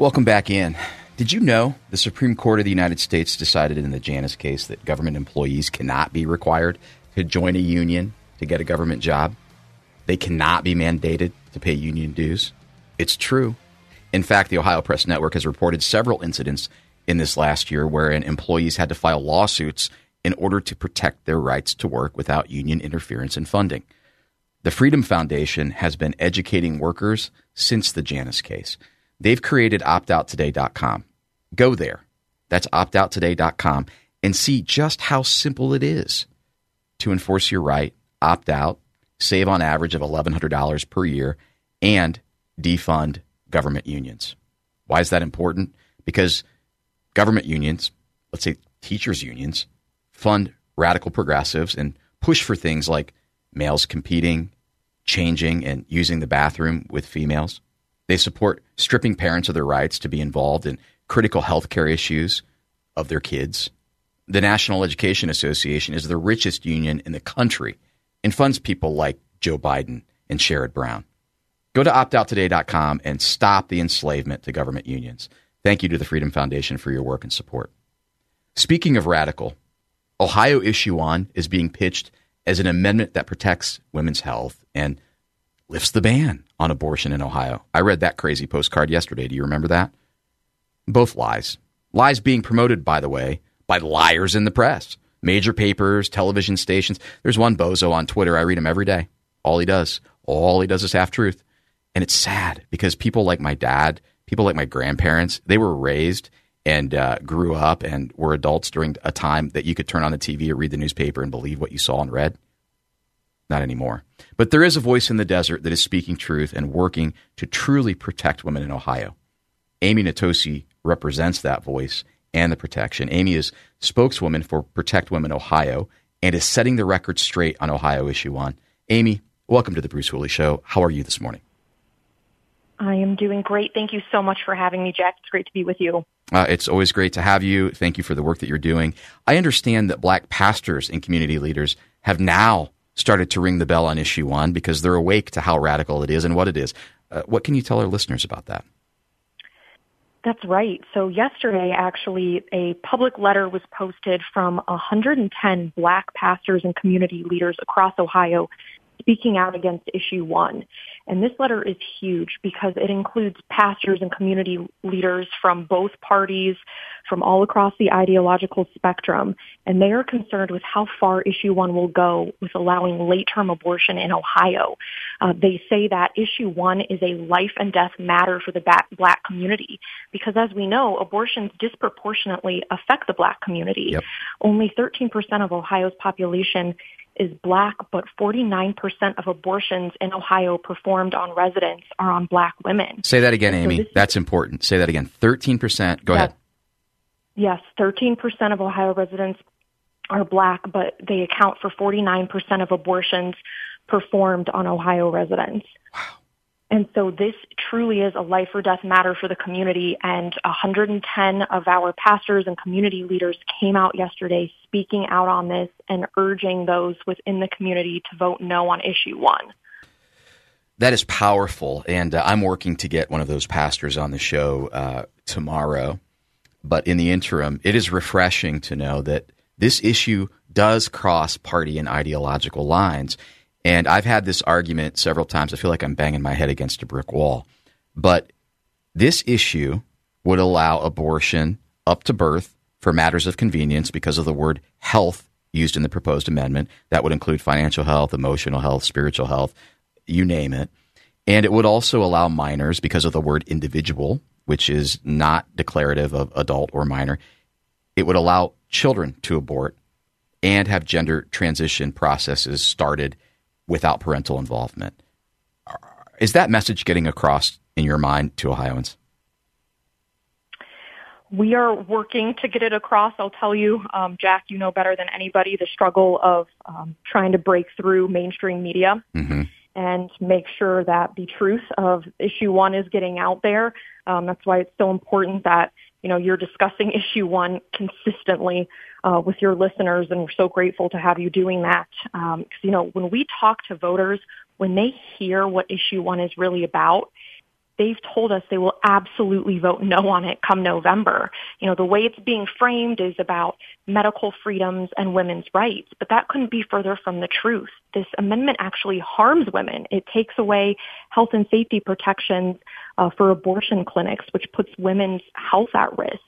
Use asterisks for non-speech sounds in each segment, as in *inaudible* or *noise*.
Welcome back in. Did you know the Supreme Court of the United States decided in the Janus case that government employees cannot be required to join a union to get a government job? They cannot be mandated to pay union dues. It's true. In fact, the Ohio Press Network has reported several incidents in this last year wherein employees had to file lawsuits in order to protect their rights to work without union interference and funding. The Freedom Foundation has been educating workers since the Janus case. They've created optouttoday.com. Go there. That's optouttoday.com and see just how simple it is to enforce your right, opt out, save on average of $1,100 per year, and defund government unions. Why is that important? Because government unions, let's say teachers' unions, fund radical progressives and push for things like males competing, changing, and using the bathroom with females. They support stripping parents of their rights to be involved in critical health care issues of their kids. The National Education Association is the richest union in the country and funds people like Joe Biden and Sherrod Brown. Go to optouttoday.com and stop the enslavement to government unions. Thank you to the Freedom Foundation for your work and support. Speaking of radical, Ohio Issue 1 is being pitched as an amendment that protects women's health and lifts the ban on abortion in Ohio. I read that crazy postcard yesterday. Do you remember that? Both lies. Lies being promoted, by the way, by liars in the press, major papers, television stations. There's one bozo on Twitter. I read him every day. All he does, all he does is half truth. And it's sad because people like my dad, people like my grandparents, they were raised and uh, grew up and were adults during a time that you could turn on the TV or read the newspaper and believe what you saw and read. Not anymore. But there is a voice in the desert that is speaking truth and working to truly protect women in Ohio. Amy Natoce represents that voice and the protection. Amy is spokeswoman for Protect Women Ohio and is setting the record straight on Ohio Issue 1. Amy, welcome to the Bruce Hooley Show. How are you this morning? I am doing great. Thank you so much for having me, Jack. It's great to be with you. Uh, it's always great to have you. Thank you for the work that you're doing. I understand that black pastors and community leaders have now started to ring the bell on issue one because they're awake to how radical it is and what it is. Uh, what can you tell our listeners about that? That's right. So yesterday, actually, a public letter was posted from 110 black pastors and community leaders across Ohio speaking out against issue one. And this letter is huge because it includes pastors and community leaders from both parties, from all across the ideological spectrum. And they are concerned with how far issue one will go with allowing late-term abortion in Ohio. Uh, they say that issue one is a life and death matter for the black community because as we know, abortions disproportionately affect the black community. Yep. Only 13% of Ohio's population is black, but 49% of abortions in Ohio performed on residents are on black women. Say that again, Amy. So That's important. Say that again. 13%. Go yes, ahead. Yes, 13% of Ohio residents are black, but they account for 49% of abortions performed on Ohio residents. Wow. And so this truly is a life or death matter for the community. And 110 of our pastors and community leaders came out yesterday speaking out on this and urging those within the community to vote no on issue one. That is powerful. And uh, I'm working to get one of those pastors on the show uh, tomorrow. But in the interim, it is refreshing to know that this issue does cross party and ideological lines. And I've had this argument several times. I feel like I'm banging my head against a brick wall. But this issue would allow abortion up to birth for matters of convenience because of the word health used in the proposed amendment. That would include financial health, emotional health, spiritual health, you name it. And it would also allow minors because of the word individual which is not declarative of adult or minor. It would allow children to abort and have gender transition processes started without parental involvement. Is that message getting across in your mind to Ohioans? We are working to get it across. I'll tell you, um, Jack, you know better than anybody the struggle of um, trying to break through mainstream media mm-hmm. and make sure that the truth of issue one is getting out there. Um, that's why it's so important that you know you're discussing issue one consistently uh, with your listeners, and we're so grateful to have you doing that. Because um, you know when we talk to voters, when they hear what issue one is really about, they've told us they will absolutely vote no on it come November. You know, the way it's being framed is about medical freedoms and women's rights, but that couldn't be further from the truth. This amendment actually harms women. It takes away health and safety protections uh, for abortion clinics, which puts women's health at risk.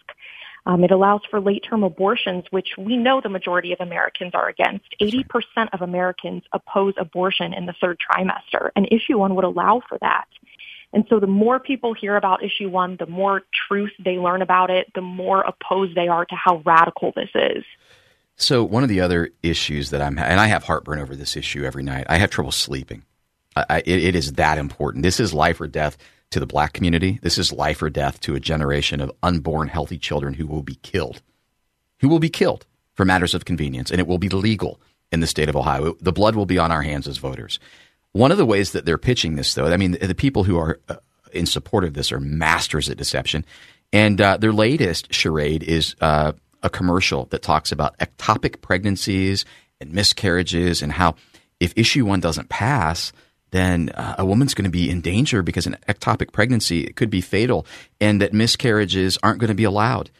Um, it allows for late-term abortions, which we know the majority of Americans are against. 80% of Americans oppose abortion in the third trimester, and issue one would allow for that. And so the more people hear about issue one, the more truth they learn about it, the more opposed they are to how radical this is. So one of the other issues that I'm, and I have heartburn over this issue every night. I have trouble sleeping. I, it, it is that important. This is life or death to the black community. This is life or death to a generation of unborn healthy children who will be killed, who will be killed for matters of convenience, and it will be legal in the state of Ohio. The blood will be on our hands as voters. One of the ways that they're pitching this, though, I mean, the people who are uh, in support of this are masters at deception. And uh, their latest charade is uh, a commercial that talks about ectopic pregnancies and miscarriages and how if issue one doesn't pass, then uh, a woman's going to be in danger because an ectopic pregnancy could be fatal and that miscarriages aren't going to be allowed.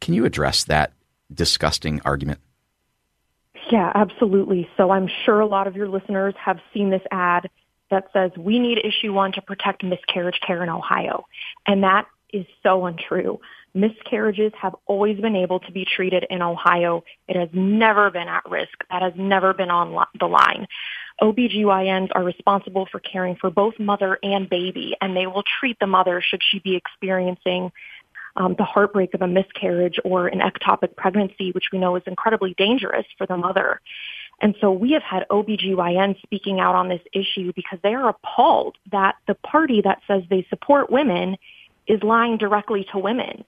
Can you address that disgusting argument? Yeah, absolutely. So I'm sure a lot of your listeners have seen this ad that says we need issue one to protect miscarriage care in Ohio. And that is so untrue. Miscarriages have always been able to be treated in Ohio. It has never been at risk. That has never been on the line. OBGYNs are responsible for caring for both mother and baby, and they will treat the mother should she be experiencing um, the heartbreak of a miscarriage or an ectopic pregnancy, which we know is incredibly dangerous for the mother. And so we have had OBGYN speaking out on this issue because they are appalled that the party that says they support women is lying directly to women.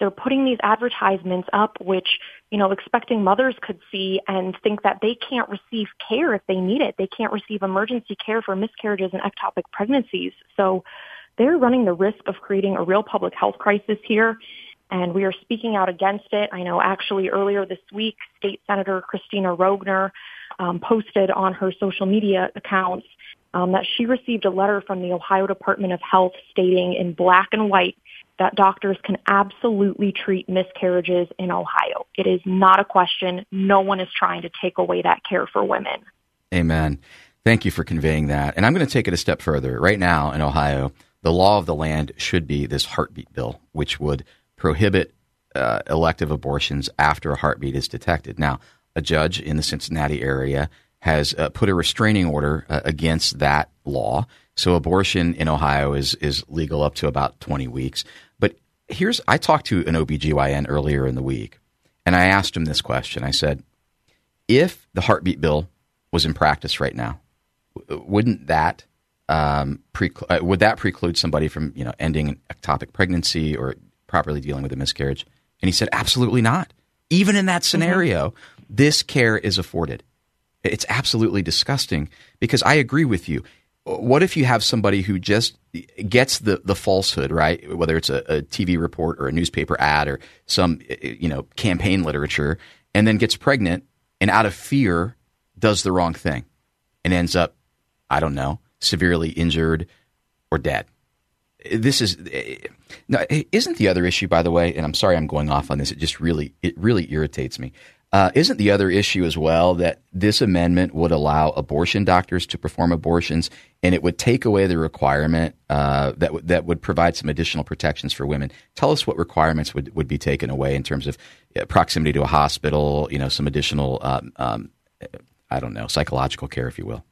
They're putting these advertisements up, which, you know, expecting mothers could see and think that they can't receive care if they need it. They can't receive emergency care for miscarriages and ectopic pregnancies. So they're running the risk of creating a real public health crisis here. And we are speaking out against it. I know actually earlier this week, State Senator Kristina Roegner um, posted on her social media accounts um, that she received a letter from the Ohio Department of Health stating in black and white that doctors can absolutely treat miscarriages in Ohio. It is not a question. No one is trying to take away that care for women. Amen. Thank you for conveying that. And I'm going to take it a step further. Right now in Ohio, the law of the land should be this heartbeat bill, which would prohibit uh, elective abortions after a heartbeat is detected. Now, a judge in the Cincinnati area has uh, put a restraining order uh, against that law. So abortion in Ohio is is legal up to about 20 weeks. Here's I talked to an OBGYN earlier in the week and I asked him this question. I said, if the heartbeat bill was in practice right now, wouldn't that um, uh, would that preclude somebody from you know ending an ectopic pregnancy or properly dealing with a miscarriage? And he said, absolutely not. Even in that scenario, mm-hmm. this care is afforded. It's absolutely disgusting because I agree with you. What if you have somebody who just gets the, the falsehood, right? Whether it's a, a TV report or a newspaper ad or some eh, eh, you know campaign literature, and then gets pregnant and out of fear does the wrong thing and ends up, I don't know, severely injured, or dead. This is eh, now, isn't the other issue, by the way, and I'm sorry I'm going off on this. It just really it really irritates me. Uh, isn't the other issue as well that this amendment would allow abortion doctors to perform abortions, and it would take away the requirement uh, that w- that would provide some additional protections for women? Tell us what requirements would, would be taken away in terms of uh, proximity to a hospital, you know, some additional, um, um, I don't know, psychological care, if you will.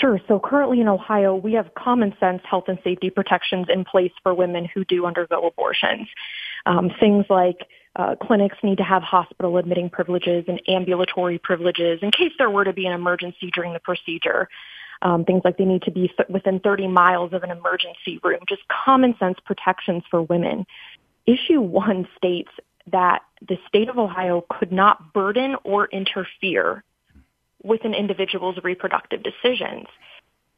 Sure. So currently in Ohio, we have common sense health and safety protections in place for women who do undergo abortions. Um, things like uh, clinics need to have hospital admitting privileges and ambulatory privileges in case there were to be an emergency during the procedure. Um, things like they need to be within 30 miles of an emergency room, just common sense protections for women. Issue one states that the state of Ohio could not burden or interfere with an individual's reproductive decisions.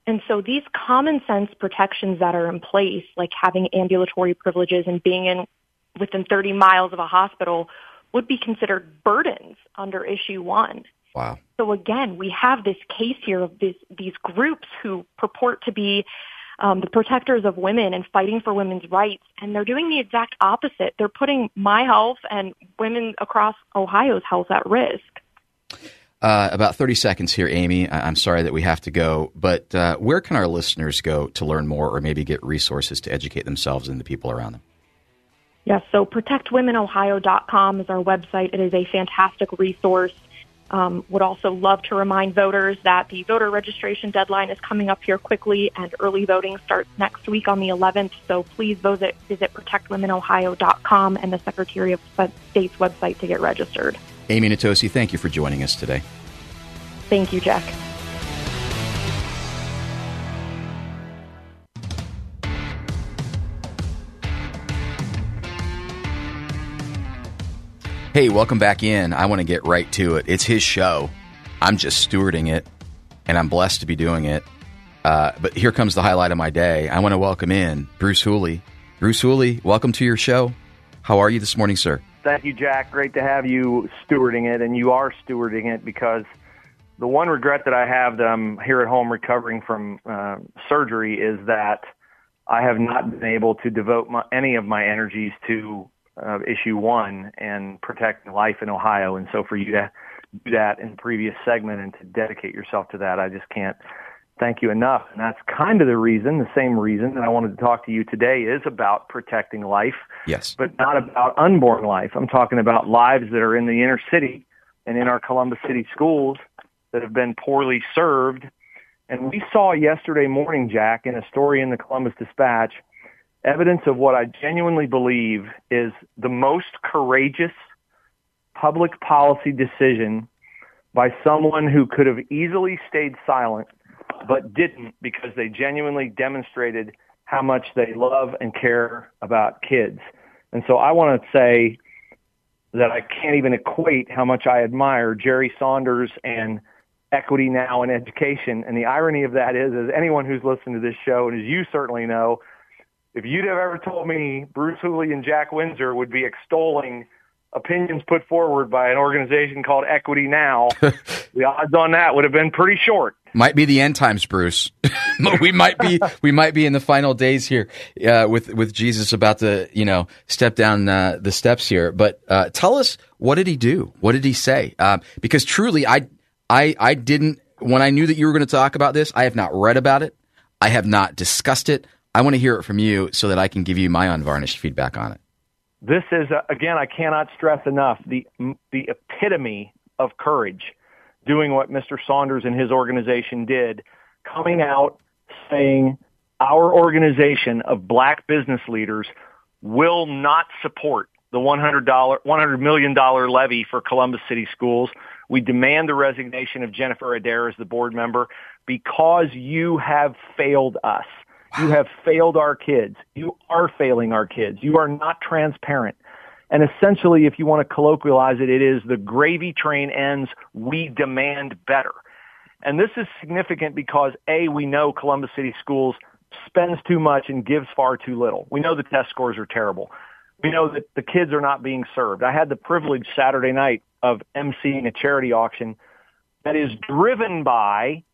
And so these common sense protections that are in place, like having ambulatory privileges and being in within 30 miles of a hospital, would be considered burdens under issue one. Wow. So again, we have this case here of this, these groups who purport to be um, the protectors of women and fighting for women's rights, and they're doing the exact opposite. They're putting my health and women across Ohio's health at risk. Uh, about 30 seconds here, Amy. I- am sorry that we have to go, but uh, where can our listeners go to learn more or maybe get resources to educate themselves and the people around them? Yes, so protectwomenohio.com is our website. It is a fantastic resource. Um, would also love to remind voters that the voter registration deadline is coming up here quickly and early voting starts next week on the 11th. So please visit, visit protectwomenohio.com and the Secretary of State's website to get registered. Amy Natoce, thank you for joining us today. Thank you, Jack. Hey, welcome back in. I want to get right to it. It's his show. I'm just stewarding it, and I'm blessed to be doing it. Uh, but here comes the highlight of my day. I want to welcome in Bruce Hooley. Bruce Hooley, welcome to your show. How are you this morning, sir? Thank you, Jack. Great to have you stewarding it, and you are stewarding it because the one regret that I have that I'm here at home recovering from uh, surgery is that I have not been able to devote my, any of my energies to uh, issue one and protecting life in Ohio. And so for you to do that in the previous segment and to dedicate yourself to that, I just can't thank you enough. And that's kind of the reason, the same reason that I wanted to talk to you today is about protecting life. Yes. But not about unborn life. I'm talking about lives that are in the inner city and in our Columbus City schools that have been poorly served. And we saw yesterday morning, Jack, in a story in the Columbus Dispatch, evidence of what I genuinely believe is the most courageous public policy decision by someone who could have easily stayed silent but didn't because they genuinely demonstrated how much they love and care about kids. And so I want to say that I can't even equate how much I admire Jerry Saunders and equity now in education. And the irony of that is, as anyone who's listened to this show, and as you certainly know, if you'd have ever told me Bruce Hooley and Jack Windsor would be extolling opinions put forward by an organization called Equity Now, *laughs* the odds on that would have been pretty short. Might be the end times, Bruce. *laughs* we might be we might be in the final days here uh, with with Jesus about to you know step down uh, the steps here. But uh, tell us what did he do? What did he say? Um, because truly, I I I didn't when I knew that you were going to talk about this. I have not read about it. I have not discussed it. I want to hear it from you so that I can give you my unvarnished feedback on it. This is uh, again, I cannot stress enough the the epitome of courage, doing what Mr. Saunders and his organization did, coming out saying our organization of black business leaders will not support the $100, $100 million levy for Columbus City Schools. We demand the resignation of Jennifer Adair as the board member because you have failed us. You have failed our kids. You are failing our kids. You are not transparent. And essentially, if you want to colloquialize it, it is the gravy train ends. We demand better. And this is significant because A, we know Columbus City Schools spends too much and gives far too little. We know the test scores are terrible. We know that the kids are not being served. I had the privilege Saturday night of emceeing a charity auction that is driven by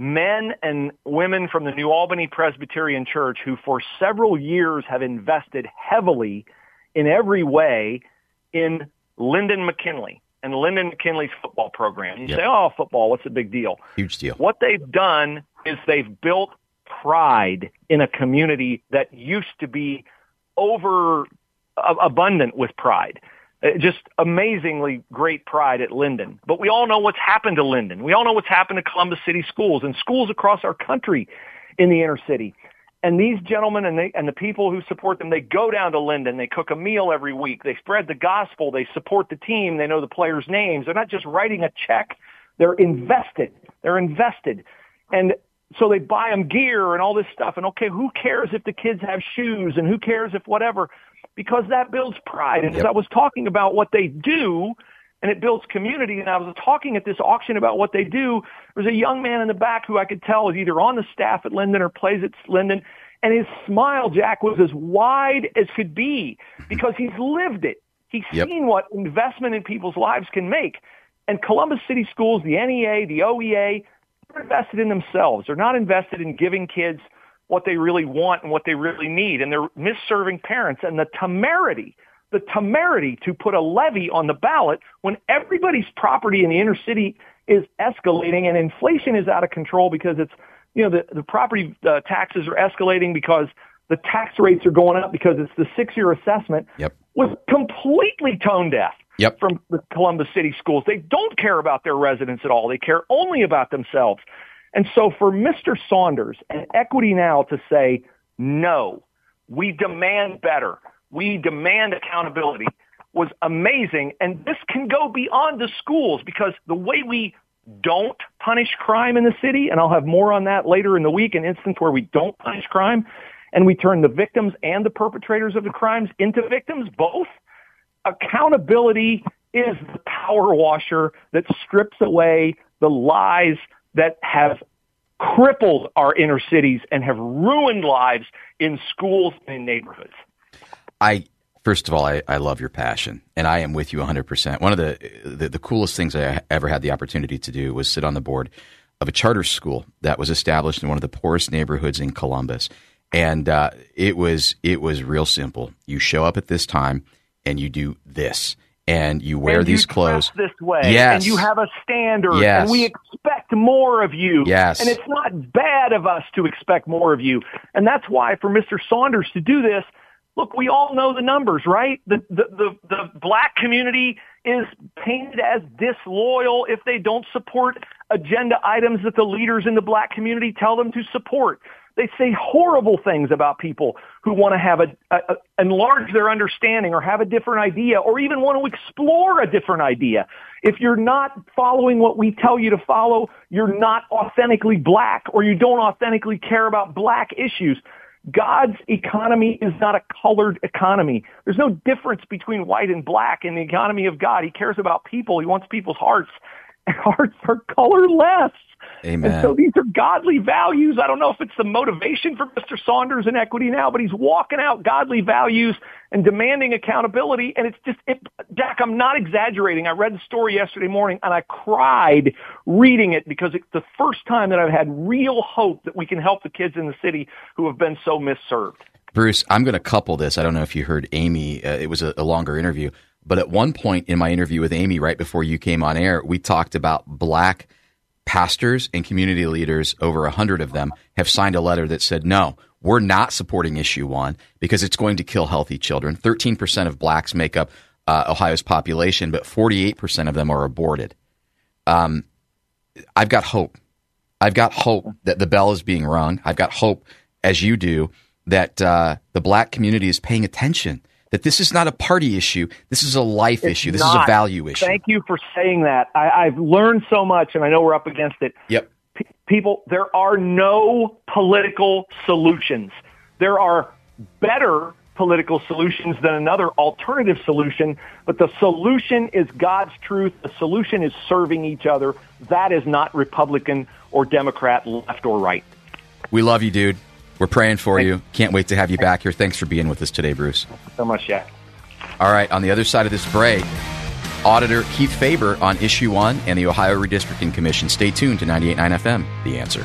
men and women from the New Albany Presbyterian Church who for several years have invested heavily in every way in Linden McKinley and Linden McKinley's football program. You yep. say, oh, football, what's a big deal? Huge deal. What they've done is they've built pride in a community that used to be over abundant with pride. Uh, just amazingly great pride at Linden. But we all know what's happened to Linden. We all know what's happened to Columbus City schools and schools across our country in the inner city. And these gentlemen and, they, and the people who support them, they go down to Linden. They cook a meal every week. They spread the gospel. They support the team. They know the players' names. They're not just writing a check. They're invested. They're invested. And so they buy them gear and all this stuff. And okay, who cares if the kids have shoes and who cares if whatever? Because that builds pride. And yep. as I was talking about what they do, and it builds community. And I was talking at this auction about what they do. There's a young man in the back who I could tell is either on the staff at Linden or plays at Linden. And his smile, Jack, was as wide as could be mm-hmm. because he's lived it. He's yep. seen what investment in people's lives can make. And Columbus City Schools, the NEA, the OEA, they're invested in themselves. They're not invested in giving kids what they really want and what they really need. And they're misserving parents. And the temerity the temerity to put a levy on the ballot when everybody's property in the inner city is escalating and inflation is out of control because it's, you know, the, the property uh, taxes are escalating because the tax rates are going up because it's the six year assessment yep. was completely tone deaf yep. from the Columbus City schools. They don't care about their residents at all. They care only about themselves. And so for Mr. Saunders and Equity Now to say, no, we demand better we demand accountability was amazing. And this can go beyond the schools because the way we don't punish crime in the city, and I'll have more on that later in the week, an instance where we don't punish crime and we turn the victims and the perpetrators of the crimes into victims, both. Accountability is the power washer that strips away the lies that have crippled our inner cities and have ruined lives in schools and neighborhoods. I first of all, I, I love your passion, and I am with you 100. percent One of the, the, the coolest things I ever had the opportunity to do was sit on the board of a charter school that was established in one of the poorest neighborhoods in Columbus, and uh, it was it was real simple. You show up at this time, and you do this. And you wear and these you clothes this way, yes. and you have a standard, yes. and we expect more of you. Yes, and it's not bad of us to expect more of you, and that's why for Mr. Saunders to do this, look, we all know the numbers, right? The, the, the, the black community is painted as disloyal if they don't support agenda items that the leaders in the black community tell them to support. They say horrible things about people who want to have a, a, a, enlarge their understanding or have a different idea or even want to explore a different idea. If you're not following what we tell you to follow, you're not authentically black or you don't authentically care about black issues. God's economy is not a colored economy. There's no difference between white and black in the economy of God. He cares about people. He wants people's hearts. And *laughs* hearts are colorless. Amen. And so these are godly values. I don't know if it's the motivation for Mr. Saunders in equity now, but he's walking out godly values and demanding accountability. And it's just, it, Jack, I'm not exaggerating. I read the story yesterday morning and I cried reading it because it's the first time that I've had real hope that we can help the kids in the city who have been so misserved. Bruce, I'm going to couple this. I don't know if you heard Amy. Uh, it was a, a longer interview, but at one point in my interview with Amy, right before you came on air, we talked about black pastors and community leaders, over a hundred of them, have signed a letter that said, no, we're not supporting issue one because it's going to kill healthy children. 13% of blacks make up uh, Ohio's population, but 48% of them are aborted. Um, I've got hope. I've got hope that the bell is being rung. I've got hope, as you do, that uh, the black community is paying attention that this is not a party issue. This is a life it's issue. This not. is a value issue. Thank you for saying that. I, have learned so much, and I know we're up against it. Yep. P- people, there are no political solutions. There are better political solutions than another alternative solution, but the solution is God's truth. The solution is serving each other. That is not Republican or Democrat, left or right. We love you, dude. We're praying for you. Can't wait to have you back here. Thanks for being with us today, Bruce. so much, Jack. All right, on the other side of this break, Auditor Keith Faber on Issue 1 and the Ohio Redistricting Commission. Stay tuned to 98.9 FM, The Answer.